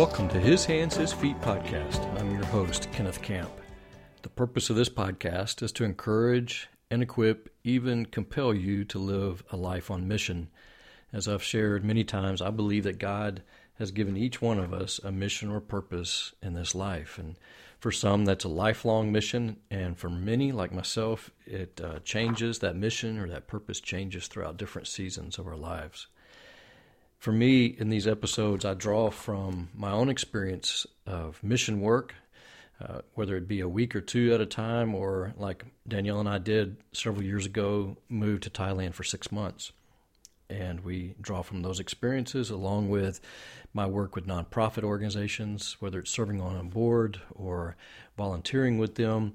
Welcome to His Hands, His Feet podcast. I'm your host, Kenneth Camp. The purpose of this podcast is to encourage and equip, even compel you to live a life on mission. As I've shared many times, I believe that God has given each one of us a mission or purpose in this life. And for some, that's a lifelong mission. And for many, like myself, it uh, changes that mission or that purpose changes throughout different seasons of our lives for me, in these episodes, I draw from my own experience of mission work, uh, whether it be a week or two at a time, or like Danielle and I did several years ago, move to Thailand for six months. And we draw from those experiences along with my work with nonprofit organizations, whether it's serving on a board or volunteering with them,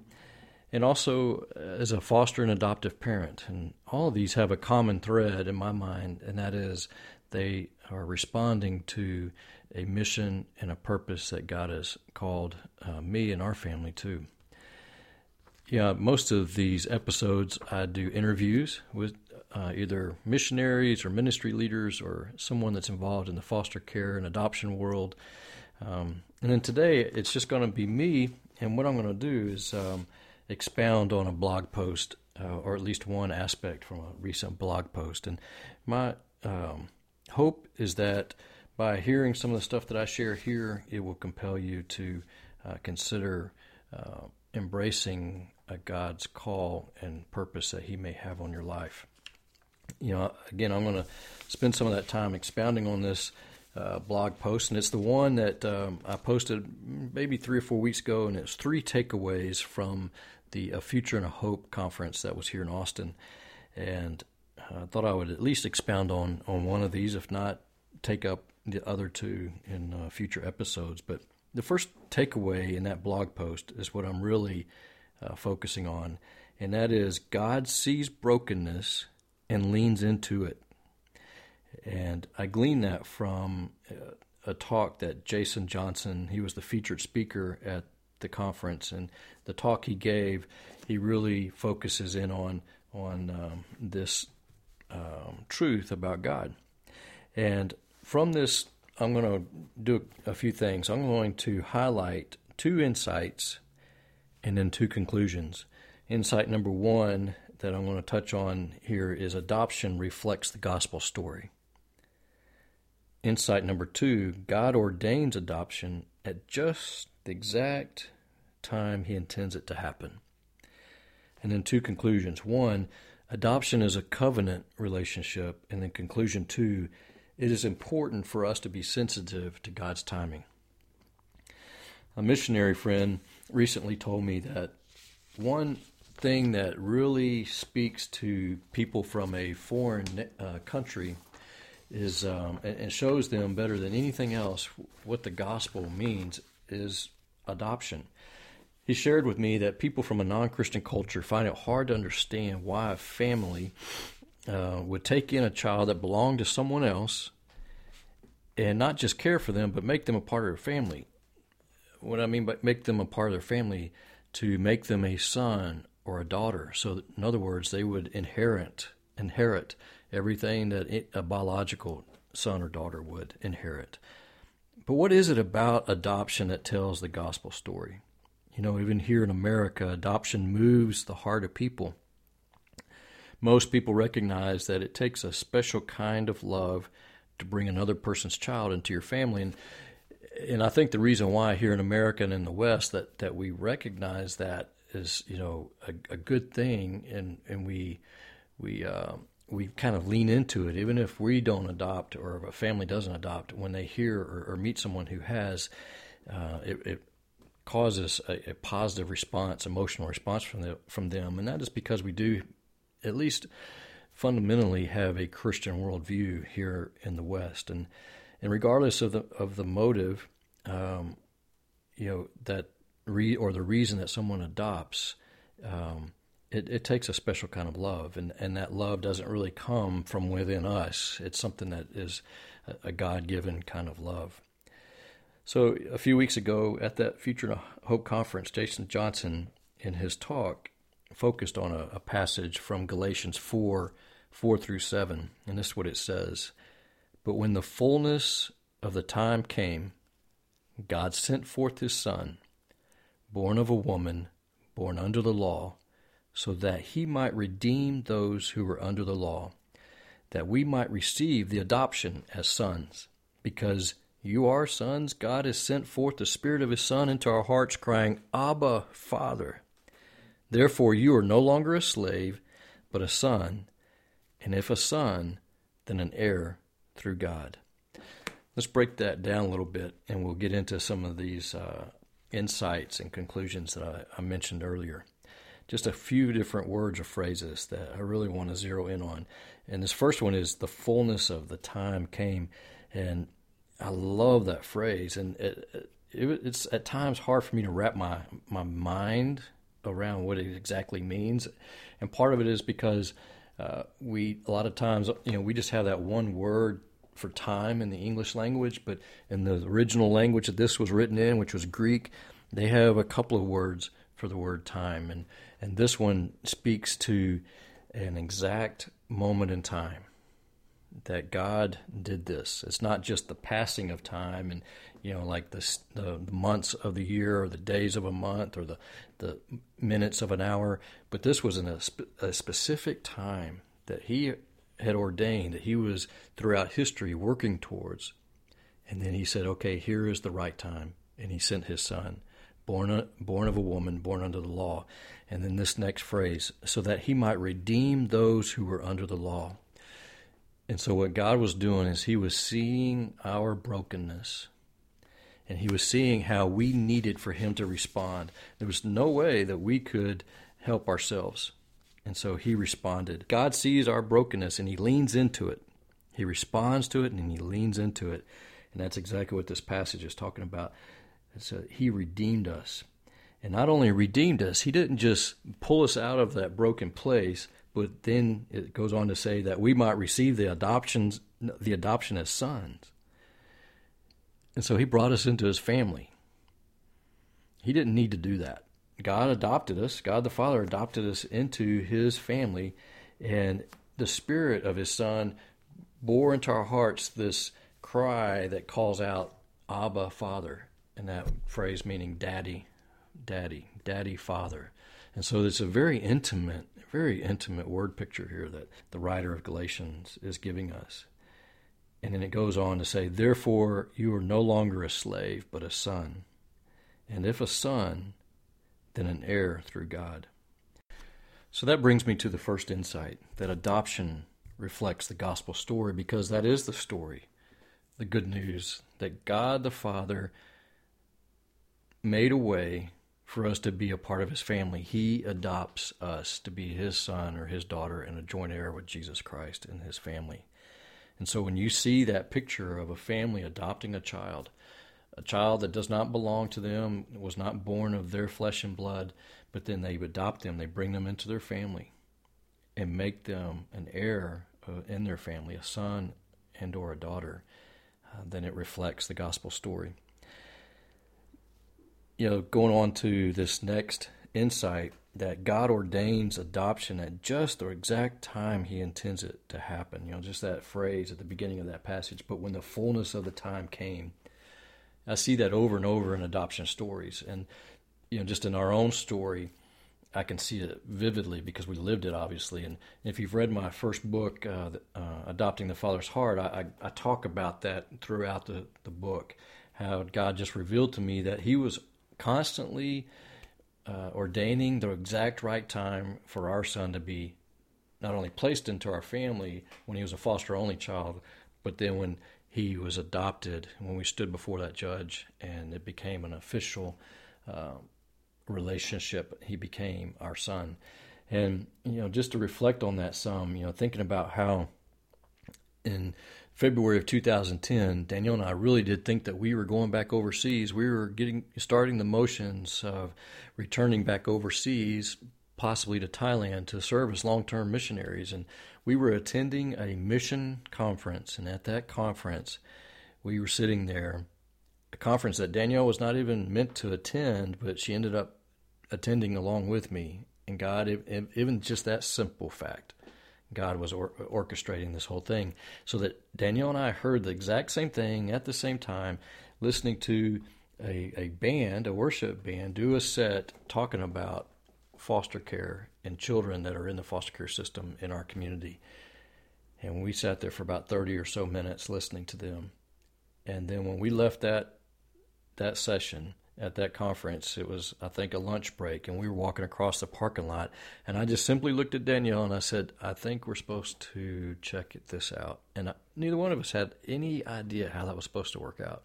and also as a foster and adoptive parent. And all of these have a common thread in my mind, and that is they are responding to a mission and a purpose that God has called uh, me and our family to. Yeah, most of these episodes I do interviews with uh, either missionaries or ministry leaders or someone that's involved in the foster care and adoption world. Um, and then today it's just going to be me, and what I'm going to do is um, expound on a blog post uh, or at least one aspect from a recent blog post. And my um, hope is that by hearing some of the stuff that I share here, it will compel you to uh, consider uh, embracing God's call and purpose that He may have on your life. You know, again, I'm going to spend some of that time expounding on this uh, blog post, and it's the one that um, I posted maybe three or four weeks ago, and it's three takeaways from the A Future and a Hope conference that was here in Austin. And I thought I would at least expound on, on one of these, if not take up the other two in uh, future episodes. But the first takeaway in that blog post is what I'm really uh, focusing on, and that is God sees brokenness and leans into it. And I glean that from uh, a talk that Jason Johnson, he was the featured speaker at the conference, and the talk he gave, he really focuses in on on um, this um, truth about God. And from this, I'm going to do a few things. I'm going to highlight two insights and then two conclusions. Insight number one that I'm going to touch on here is adoption reflects the gospel story. Insight number two God ordains adoption at just the exact time He intends it to happen. And then two conclusions. One, Adoption is a covenant relationship. And then conclusion two, it is important for us to be sensitive to God's timing. A missionary friend recently told me that one thing that really speaks to people from a foreign uh, country is um, and shows them better than anything else what the gospel means is adoption. He shared with me that people from a non Christian culture find it hard to understand why a family uh, would take in a child that belonged to someone else and not just care for them, but make them a part of their family. What I mean by make them a part of their family, to make them a son or a daughter. So, in other words, they would inherit inherit everything that a biological son or daughter would inherit. But what is it about adoption that tells the gospel story? You know, even here in America, adoption moves the heart of people. Most people recognize that it takes a special kind of love to bring another person's child into your family. And, and I think the reason why here in America and in the West that, that we recognize that is, you know, a, a good thing and, and we, we, uh, we kind of lean into it, even if we don't adopt or a family doesn't adopt. When they hear or, or meet someone who has, uh, it, it, causes a, a, positive response, emotional response from the, from them, and that is because we do, at least fundamentally, have a Christian worldview here in the West, and and regardless of the of the motive, um, you know that re or the reason that someone adopts. Um, it, it, takes a special kind of love, and, and that love doesn't really come from within us. It's something that is a, a God given kind of love. So, a few weeks ago at that Future Hope conference, Jason Johnson, in his talk, focused on a, a passage from Galatians 4 4 through 7. And this is what it says But when the fullness of the time came, God sent forth his Son, born of a woman, born under the law, so that he might redeem those who were under the law, that we might receive the adoption as sons. Because you are sons, God has sent forth the Spirit of his Son into our hearts, crying, Abba, Father. Therefore you are no longer a slave, but a son, and if a son, then an heir through God. Let's break that down a little bit, and we'll get into some of these uh, insights and conclusions that I, I mentioned earlier. Just a few different words or phrases that I really want to zero in on. And this first one is the fullness of the time came. And I love that phrase. And it, it, it's at times hard for me to wrap my, my mind around what it exactly means. And part of it is because uh, we, a lot of times, you know, we just have that one word for time in the English language, but in the original language that this was written in, which was Greek, they have a couple of words for the word time. And, and this one speaks to an exact moment in time that God did this. It's not just the passing of time and, you know, like the, the months of the year or the days of a month or the, the minutes of an hour, but this was in a, a specific time that He had ordained that he was throughout history working towards. And then he said, okay, here is the right time. And he sent his son, born, born of a woman, born under the law. And then this next phrase, so that he might redeem those who were under the law. And so what God was doing is he was seeing our brokenness. And he was seeing how we needed for him to respond. There was no way that we could help ourselves. And so he responded. God sees our brokenness and he leans into it. He responds to it and he leans into it. And that's exactly what this passage is talking about. It's a, he redeemed us. And not only redeemed us, he didn't just pull us out of that broken place, but then it goes on to say that we might receive the adoptions the adoption as sons. And so he brought us into his family. He didn't need to do that. God adopted us, God the Father adopted us into his family, and the Spirit of his Son bore into our hearts this cry that calls out, Abba, Father, and that phrase meaning daddy, daddy, daddy, father. And so it's a very intimate, very intimate word picture here that the writer of Galatians is giving us. And then it goes on to say, Therefore, you are no longer a slave, but a son. And if a son, then an heir through God. So that brings me to the first insight that adoption reflects the gospel story because that is the story, the good news that God the Father made a way for us to be a part of his family. He adopts us to be his son or his daughter and a joint heir with Jesus Christ and his family. And so when you see that picture of a family adopting a child, a child that does not belong to them, was not born of their flesh and blood, but then they adopt them, they bring them into their family and make them an heir uh, in their family, a son and or a daughter, uh, then it reflects the gospel story. You know, going on to this next insight that God ordains adoption at just the exact time He intends it to happen. You know, just that phrase at the beginning of that passage. But when the fullness of the time came, I see that over and over in adoption stories, and you know, just in our own story, I can see it vividly because we lived it, obviously. And if you've read my first book, uh, uh, Adopting the Father's Heart, I, I, I, talk about that throughout the, the book. How God just revealed to me that He was constantly uh, ordaining the exact right time for our son to be not only placed into our family when he was a foster only child, but then when he was adopted when we stood before that judge, and it became an official uh, relationship. He became our son, and you know, just to reflect on that some, you know, thinking about how in February of 2010, Danielle and I really did think that we were going back overseas. We were getting starting the motions of returning back overseas, possibly to Thailand, to serve as long-term missionaries, and we were attending a mission conference, and at that conference, we were sitting there, a conference that Danielle was not even meant to attend, but she ended up attending along with me. And God, even just that simple fact, God was or- orchestrating this whole thing so that Danielle and I heard the exact same thing at the same time, listening to a, a band, a worship band, do a set talking about foster care and children that are in the foster care system in our community. And we sat there for about 30 or so minutes listening to them. And then when we left that that session at that conference, it was I think a lunch break and we were walking across the parking lot and I just simply looked at Danielle and I said, "I think we're supposed to check this out." And I, neither one of us had any idea how that was supposed to work out.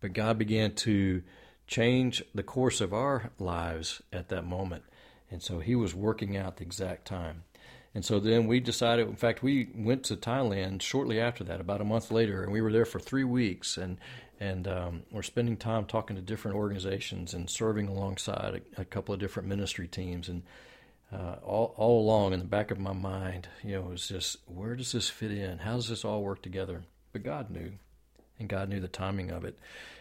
But God began to change the course of our lives at that moment. And so He was working out the exact time. And so then we decided, in fact, we went to Thailand shortly after that, about a month later, and we were there for three weeks. And, and um, we're spending time talking to different organizations and serving alongside a, a couple of different ministry teams. And uh, all, all along in the back of my mind, you know, it was just, where does this fit in? How does this all work together? But God knew, and God knew the timing of it.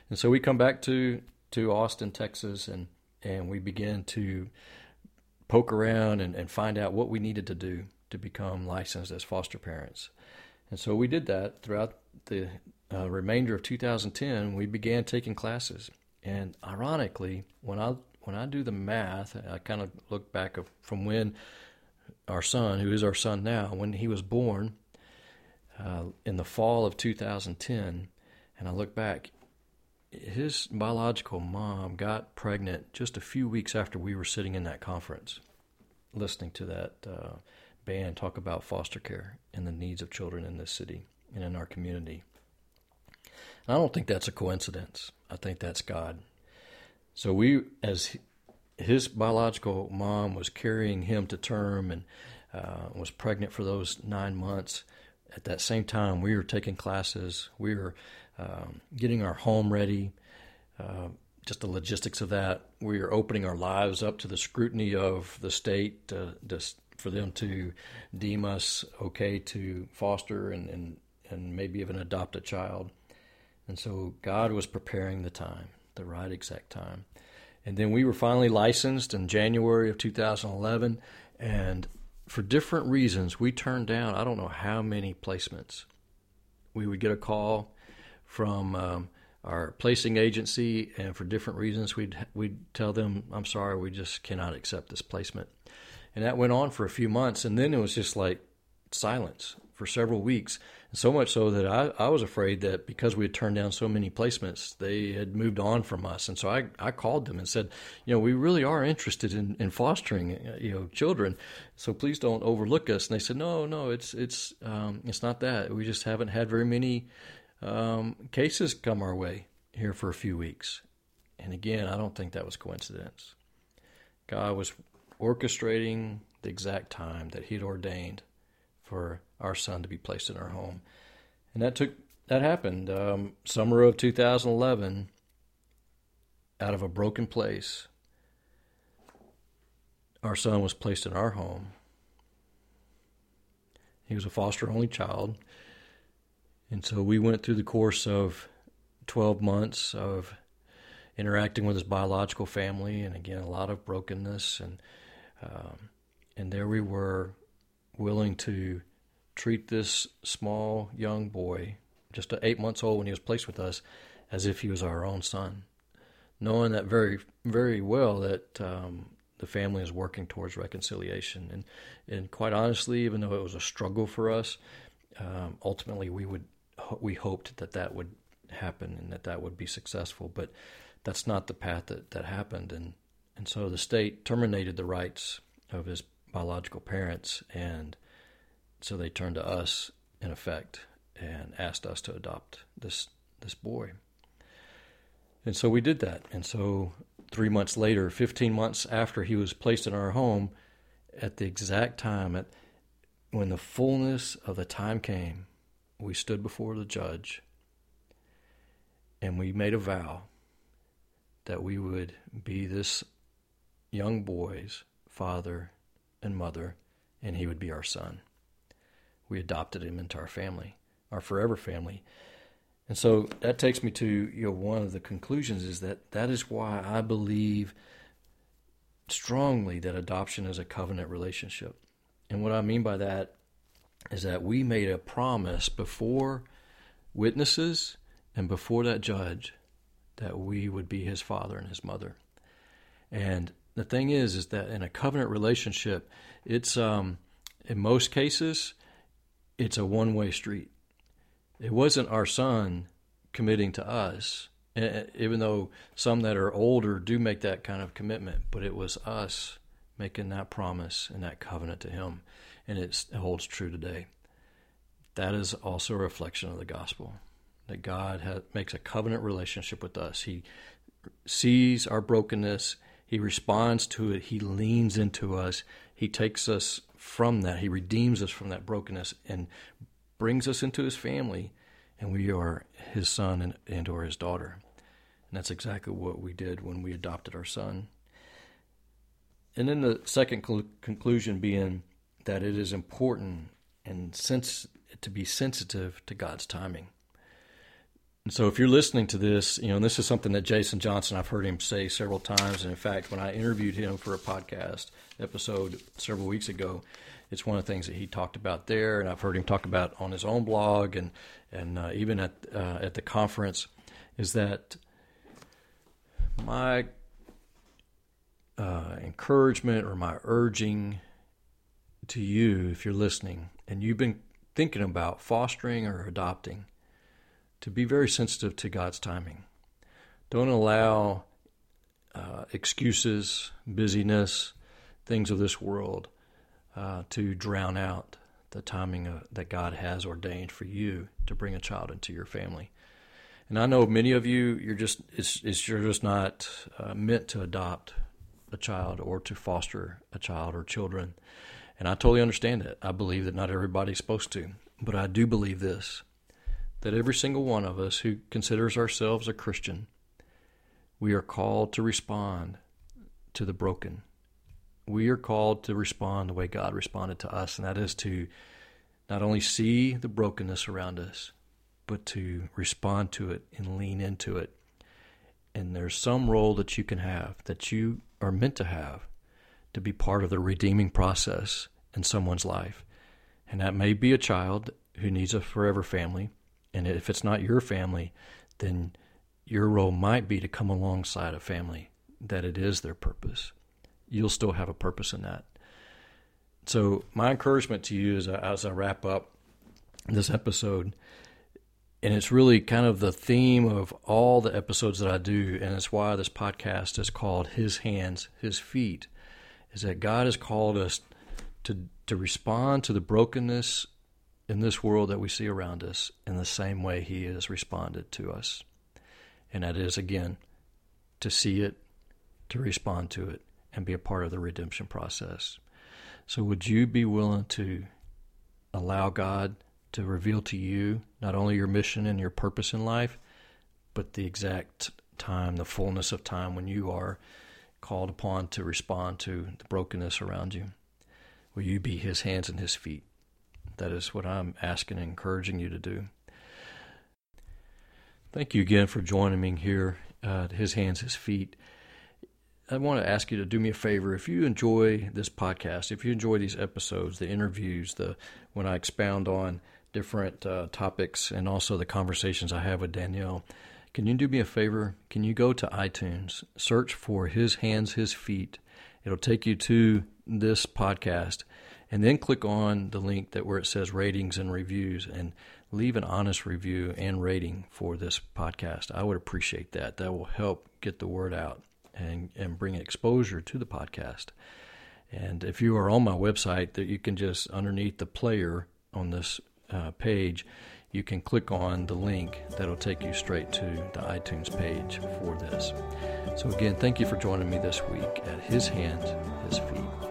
And so we come back to, to Austin, Texas, and, and we begin to poke around and, and find out what we needed to do to become licensed as foster parents. And so we did that throughout the uh, remainder of 2010. We began taking classes. And ironically, when I when I do the math, I kind of look back from when our son, who is our son now, when he was born uh, in the fall of 2010, and I look back, his biological mom got pregnant just a few weeks after we were sitting in that conference, listening to that uh, band talk about foster care and the needs of children in this city and in our community. And I don't think that's a coincidence. I think that's God. So we, as his biological mom was carrying him to term and uh, was pregnant for those nine months. At that same time, we were taking classes. We were um, getting our home ready, uh, just the logistics of that. We are opening our lives up to the scrutiny of the state uh, just for them to deem us okay to foster and, and, and maybe even adopt a child. And so God was preparing the time, the right exact time. And then we were finally licensed in January of 2011. And for different reasons, we turned down I don't know how many placements. We would get a call from um, our placing agency, and for different reasons, we'd we'd tell them, "I'm sorry, we just cannot accept this placement." And that went on for a few months, and then it was just like silence for several weeks. So much so that I, I was afraid that because we had turned down so many placements, they had moved on from us. And so I, I called them and said, you know, we really are interested in, in fostering, uh, you know, children. So please don't overlook us. And they said, no, no, it's it's um, it's not that. We just haven't had very many um, cases come our way here for a few weeks. And again, I don't think that was coincidence. God was orchestrating the exact time that He'd ordained for our son to be placed in our home, and that took that happened um, summer of 2011. Out of a broken place, our son was placed in our home. He was a foster only child. And so we went through the course of 12 months of interacting with his biological family, and again, a lot of brokenness. And, um, and there we were, willing to treat this small young boy, just eight months old when he was placed with us, as if he was our own son, knowing that very, very well that um, the family is working towards reconciliation. And, and quite honestly, even though it was a struggle for us, um, ultimately we would we hoped that that would happen and that that would be successful, but that's not the path that, that happened. And, and so the state terminated the rights of his biological parents, and so they turned to us, in effect, and asked us to adopt this, this boy. And so we did that. And so three months later, 15 months after he was placed in our home, at the exact time, at, when the fullness of the time came, we stood before the judge and we made a vow that we would be this young boy's father and mother, and he would be our son. We adopted him into our family, our forever family. And so that takes me to you know one of the conclusions is that that is why I believe strongly that adoption is a covenant relationship. And what I mean by that is that we made a promise before witnesses and before that judge that we would be his father and his mother. And the thing is, is that in a covenant relationship, it's um, in most cases, it's a one-way street. It wasn't our son committing to us, even though some that are older do make that kind of commitment, but it was us making that promise and that covenant to him, and it holds true today. That is also a reflection of the gospel that God has, makes a covenant relationship with us. He sees our brokenness, He responds to it, He leans into us, He takes us from that, He redeems us from that brokenness, and brings us into His family, and we are His son and, and or His daughter. And that's exactly what we did when we adopted our son. And then the second cl- conclusion being that it is important and sense to be sensitive to God's timing. So if you're listening to this, you know, this is something that Jason Johnson, I've heard him say several times. And in fact, when I interviewed him for a podcast episode several weeks ago, it's one of the things that he talked about there, and I've heard him talk about on his own blog and and uh, even at uh, at the conference, is that my uh, encouragement or my urging to you, if you're listening, and you've been thinking about fostering or adopting, to be very sensitive to God's timing. Don't allow uh, excuses, busyness, things of this world uh, to drown out the timing of, that God has ordained for you to bring a child into your family. And I know many of you, you're just it's, it's you're just not uh, meant to adopt a child or to foster a child or children. And I totally understand it. I believe that not everybody's supposed to, but I do believe this that every single one of us who considers ourselves a Christian, we are called to respond to the broken. We are called to respond the way God responded to us, and that is to not only see the brokenness around us, but to respond to it and lean into it. And there's some role that you can have, that you are meant to have, to be part of the redeeming process in someone's life. And that may be a child who needs a forever family. And if it's not your family, then your role might be to come alongside a family that it is their purpose. You'll still have a purpose in that. So, my encouragement to you as I, uh, as I wrap up this episode, and it's really kind of the theme of all the episodes that I do, and it's why this podcast is called His Hands, His Feet, is that God has called us to, to respond to the brokenness in this world that we see around us in the same way He has responded to us. And that is, again, to see it, to respond to it, and be a part of the redemption process. So, would you be willing to allow God to reveal to you not only your mission and your purpose in life, but the exact time, the fullness of time when you are called upon to respond to the brokenness around you? Will you be His hands and His feet? That is what I'm asking and encouraging you to do. Thank you again for joining me here at His Hands, His Feet. I want to ask you to do me a favor. If you enjoy this podcast, if you enjoy these episodes, the interviews, the when I expound on different uh, topics, and also the conversations I have with Danielle, can you do me a favor? Can you go to iTunes, search for His Hands, His Feet? It'll take you to this podcast and then click on the link that where it says ratings and reviews and leave an honest review and rating for this podcast. I would appreciate that. That will help get the word out and, and bring exposure to the podcast. And if you are on my website, that you can just underneath the player on this uh, page, you can click on the link that'll take you straight to the iTunes page for this. So again, thank you for joining me this week at His Hands, His Feet.